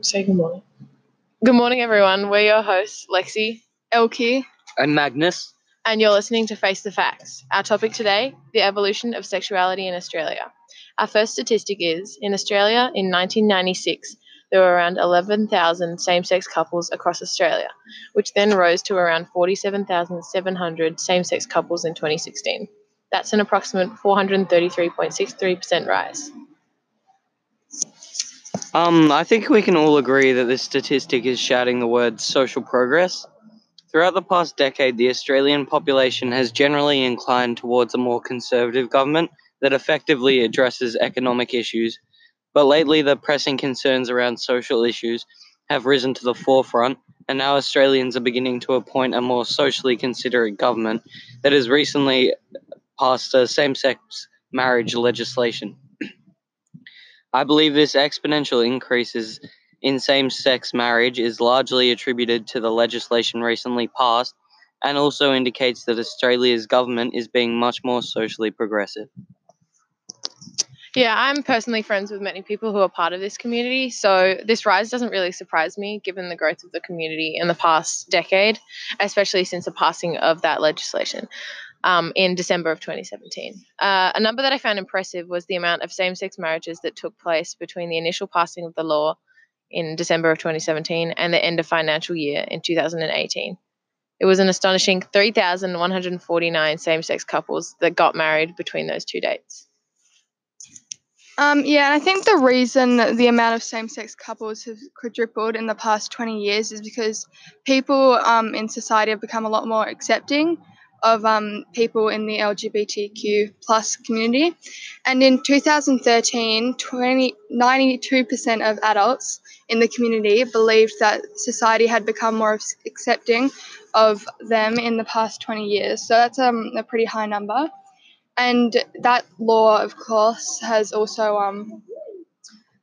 Say good morning. Good morning, everyone. We're your hosts, Lexi, Elkie. And Magnus. and you're listening to Face the Facts. Our topic today the evolution of sexuality in Australia. Our first statistic is in Australia in 1996, there were around 11,000 same sex couples across Australia, which then rose to around 47,700 same sex couples in 2016. That's an approximate 433.63% rise. Um, I think we can all agree that this statistic is shouting the word social progress. Throughout the past decade, the Australian population has generally inclined towards a more conservative government that effectively addresses economic issues. But lately, the pressing concerns around social issues have risen to the forefront, and now Australians are beginning to appoint a more socially considerate government that has recently passed a same sex marriage legislation. I believe this exponential increases in same sex marriage is largely attributed to the legislation recently passed and also indicates that Australia's government is being much more socially progressive. Yeah, I'm personally friends with many people who are part of this community, so this rise doesn't really surprise me given the growth of the community in the past decade, especially since the passing of that legislation um, in December of 2017. Uh, a number that I found impressive was the amount of same sex marriages that took place between the initial passing of the law in December of 2017 and the end of financial year in 2018. It was an astonishing 3,149 same sex couples that got married between those two dates. Um, yeah, and I think the reason the amount of same sex couples have quadrupled in the past 20 years is because people um, in society have become a lot more accepting of um, people in the LGBTQ plus community. And in 2013, 20, 92% of adults in the community believed that society had become more accepting of them in the past 20 years. So that's um, a pretty high number. And that law, of course, has also um,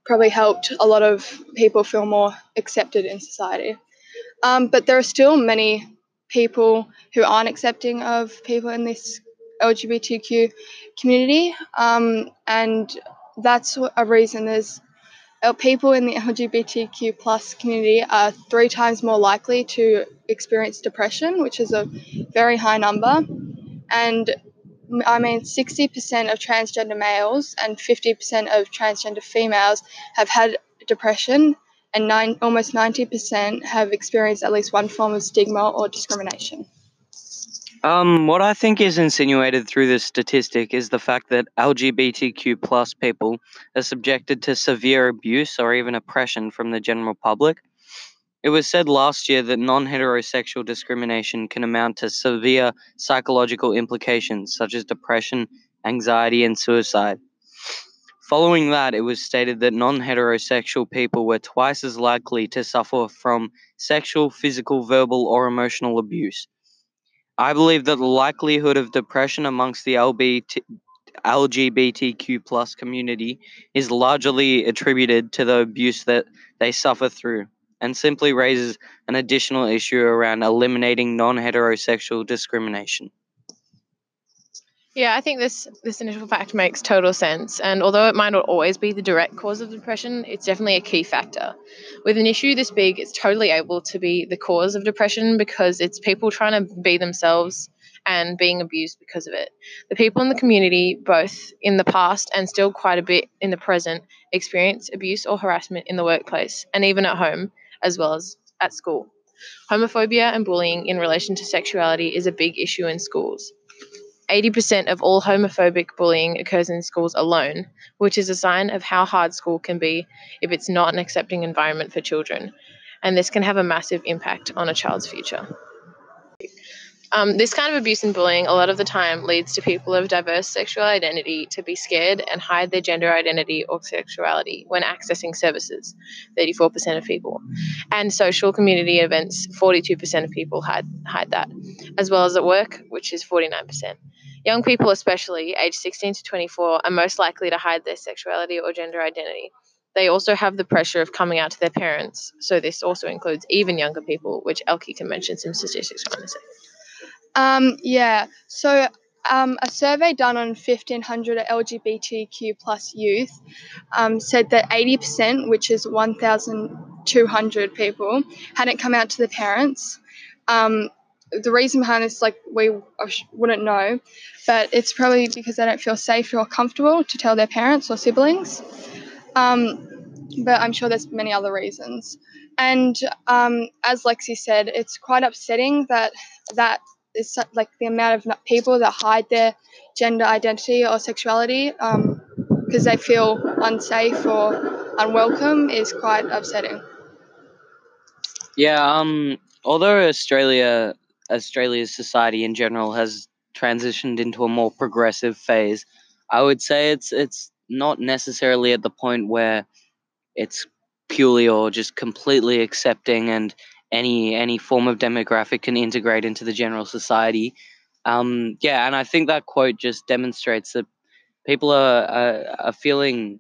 probably helped a lot of people feel more accepted in society. Um, but there are still many people who aren't accepting of people in this LGBTQ community, um, and that's a reason there's uh, people in the LGBTQ plus community are three times more likely to experience depression, which is a very high number, and I mean, 60% of transgender males and 50% of transgender females have had depression, and nine, almost 90% have experienced at least one form of stigma or discrimination. Um, what I think is insinuated through this statistic is the fact that LGBTQ plus people are subjected to severe abuse or even oppression from the general public. It was said last year that non heterosexual discrimination can amount to severe psychological implications such as depression, anxiety, and suicide. Following that, it was stated that non heterosexual people were twice as likely to suffer from sexual, physical, verbal, or emotional abuse. I believe that the likelihood of depression amongst the LGBTQ community is largely attributed to the abuse that they suffer through and simply raises an additional issue around eliminating non heterosexual discrimination. Yeah, I think this this initial fact makes total sense. And although it might not always be the direct cause of depression, it's definitely a key factor. With an issue this big, it's totally able to be the cause of depression because it's people trying to be themselves and being abused because of it. The people in the community, both in the past and still quite a bit in the present, experience abuse or harassment in the workplace and even at home, as well as at school. Homophobia and bullying in relation to sexuality is a big issue in schools. 80% of all homophobic bullying occurs in schools alone, which is a sign of how hard school can be if it's not an accepting environment for children. And this can have a massive impact on a child's future. Um, this kind of abuse and bullying, a lot of the time, leads to people of diverse sexual identity to be scared and hide their gender identity or sexuality when accessing services, 34% of people. And social community events, 42% of people hide, hide that, as well as at work, which is 49%. Young people, especially aged 16 to 24, are most likely to hide their sexuality or gender identity. They also have the pressure of coming out to their parents, so this also includes even younger people, which Elkie can mention some statistics on second. Um, yeah, so um, a survey done on 1,500 LGBTQ plus youth um, said that 80%, which is 1,200 people hadn't come out to the parents. Um, the reason behind this, like, we wouldn't know, but it's probably because they don't feel safe or comfortable to tell their parents or siblings. Um, but I'm sure there's many other reasons. And um, as Lexi said, it's quite upsetting that that is like the amount of people that hide their gender identity or sexuality because um, they feel unsafe or unwelcome is quite upsetting. Yeah, um, although Australia, Australia's society in general has transitioned into a more progressive phase, I would say it's it's not necessarily at the point where it's purely or just completely accepting and any any form of demographic can integrate into the general society. Um, yeah, and I think that quote just demonstrates that people are, are, are feeling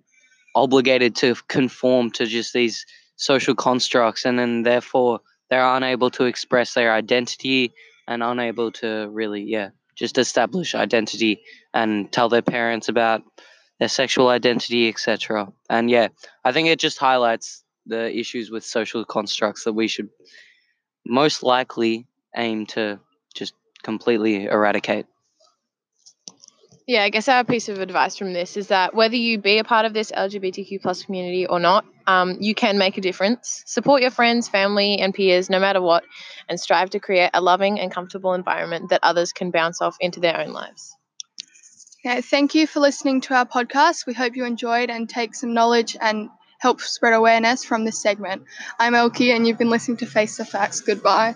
obligated to conform to just these social constructs, and then therefore they're unable to express their identity and unable to really, yeah, just establish identity and tell their parents about their sexual identity, etc. And yeah, I think it just highlights the issues with social constructs that we should most likely aim to just completely eradicate. Yeah, I guess our piece of advice from this is that whether you be a part of this LGBTQ plus community or not, um, you can make a difference. Support your friends, family, and peers no matter what, and strive to create a loving and comfortable environment that others can bounce off into their own lives. Yeah, thank you for listening to our podcast. We hope you enjoyed and take some knowledge and help spread awareness from this segment. I'm Elkie, and you've been listening to Face the Facts. Goodbye.